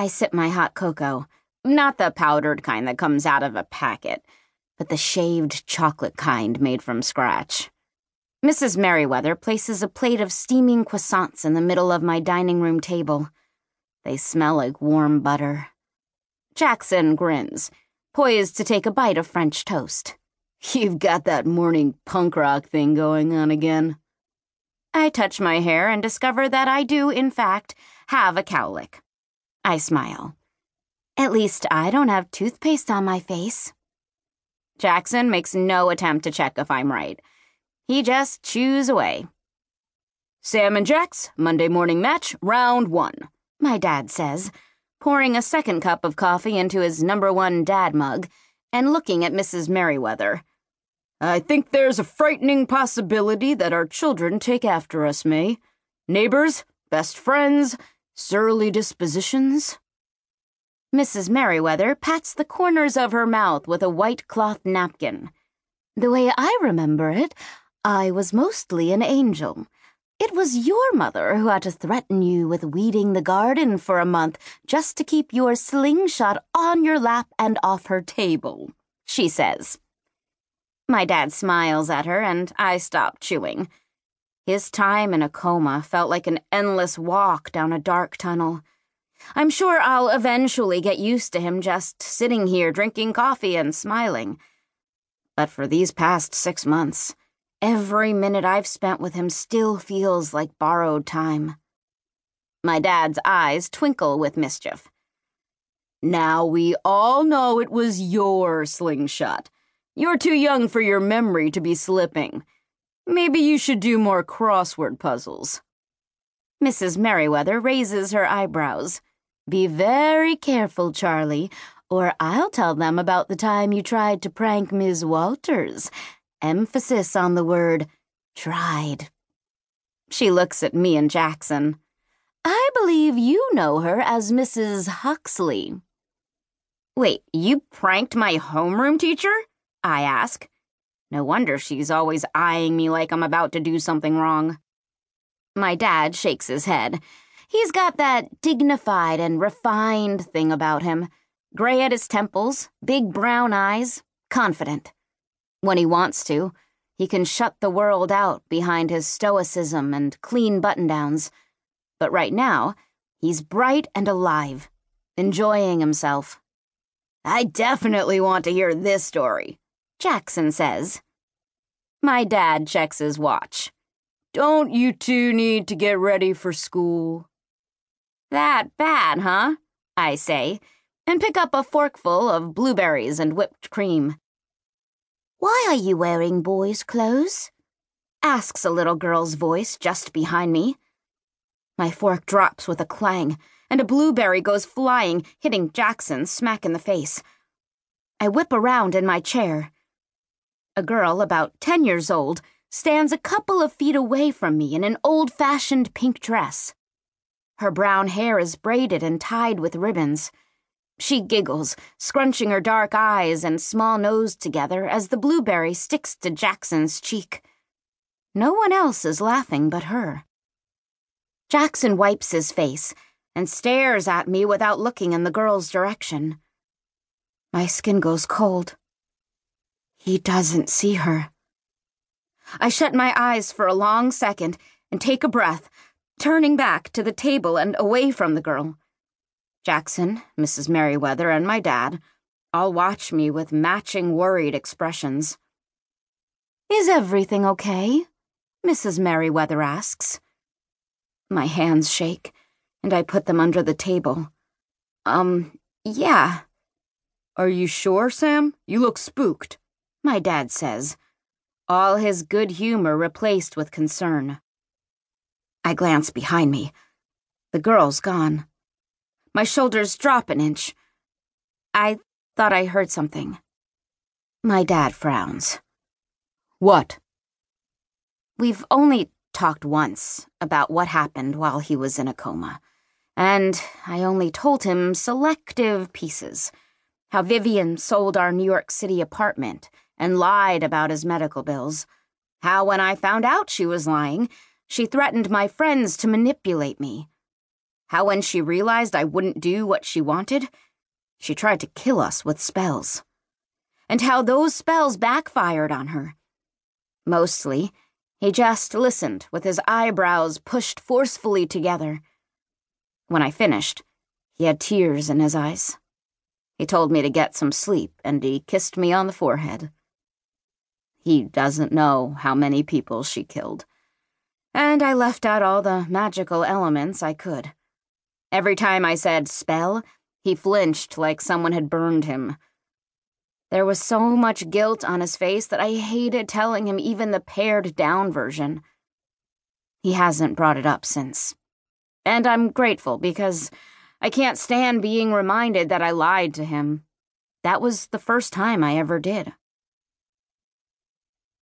I sip my hot cocoa, not the powdered kind that comes out of a packet, but the shaved chocolate kind made from scratch. Mrs. Merriweather places a plate of steaming croissants in the middle of my dining room table. They smell like warm butter. Jackson grins, poised to take a bite of French toast. You've got that morning punk rock thing going on again. I touch my hair and discover that I do, in fact, have a cowlick. I smile. At least I don't have toothpaste on my face. Jackson makes no attempt to check if I'm right. He just chews away. Sam and Jax, Monday morning match, round one, my dad says, pouring a second cup of coffee into his number one dad mug and looking at Mrs. Merriweather. I think there's a frightening possibility that our children take after us, May. Neighbors, best friends, surly dispositions. Mrs. Merriweather pats the corners of her mouth with a white cloth napkin. The way I remember it, I was mostly an angel. It was your mother who had to threaten you with weeding the garden for a month just to keep your slingshot on your lap and off her table, she says. My dad smiles at her, and I stop chewing. His time in a coma felt like an endless walk down a dark tunnel. I'm sure I'll eventually get used to him just sitting here drinking coffee and smiling. But for these past six months, Every minute I've spent with him still feels like borrowed time. My dad's eyes twinkle with mischief. Now we all know it was your slingshot. You're too young for your memory to be slipping. Maybe you should do more crossword puzzles. Mrs. Merriweather raises her eyebrows. Be very careful, Charlie, or I'll tell them about the time you tried to prank Miss Walters emphasis on the word tried. She looks at me and Jackson. I believe you know her as Mrs. Huxley. Wait, you pranked my homeroom teacher? I ask. No wonder she's always eyeing me like I'm about to do something wrong. My dad shakes his head. He's got that dignified and refined thing about him. Gray at his temples, big brown eyes, confident. When he wants to, he can shut the world out behind his stoicism and clean button downs. But right now, he's bright and alive, enjoying himself. I definitely want to hear this story, Jackson says. My dad checks his watch. Don't you two need to get ready for school? That bad, huh? I say, and pick up a forkful of blueberries and whipped cream. Why are you wearing boys' clothes? asks a little girl's voice just behind me. My fork drops with a clang, and a blueberry goes flying, hitting Jackson smack in the face. I whip around in my chair. A girl about ten years old stands a couple of feet away from me in an old fashioned pink dress. Her brown hair is braided and tied with ribbons. She giggles, scrunching her dark eyes and small nose together as the blueberry sticks to Jackson's cheek. No one else is laughing but her. Jackson wipes his face and stares at me without looking in the girl's direction. My skin goes cold. He doesn't see her. I shut my eyes for a long second and take a breath, turning back to the table and away from the girl. Jackson, Mrs. Merriweather, and my dad all watch me with matching worried expressions. Is everything okay? Mrs. Merriweather asks. My hands shake, and I put them under the table. Um, yeah. Are you sure, Sam? You look spooked, my dad says, all his good humor replaced with concern. I glance behind me. The girl's gone. My shoulders drop an inch. I thought I heard something. My dad frowns. What? We've only talked once about what happened while he was in a coma, and I only told him selective pieces. How Vivian sold our New York City apartment and lied about his medical bills. How, when I found out she was lying, she threatened my friends to manipulate me How, when she realized I wouldn't do what she wanted, she tried to kill us with spells. And how those spells backfired on her. Mostly, he just listened with his eyebrows pushed forcefully together. When I finished, he had tears in his eyes. He told me to get some sleep and he kissed me on the forehead. He doesn't know how many people she killed. And I left out all the magical elements I could. Every time I said spell, he flinched like someone had burned him. There was so much guilt on his face that I hated telling him even the pared down version. He hasn't brought it up since. And I'm grateful because I can't stand being reminded that I lied to him. That was the first time I ever did.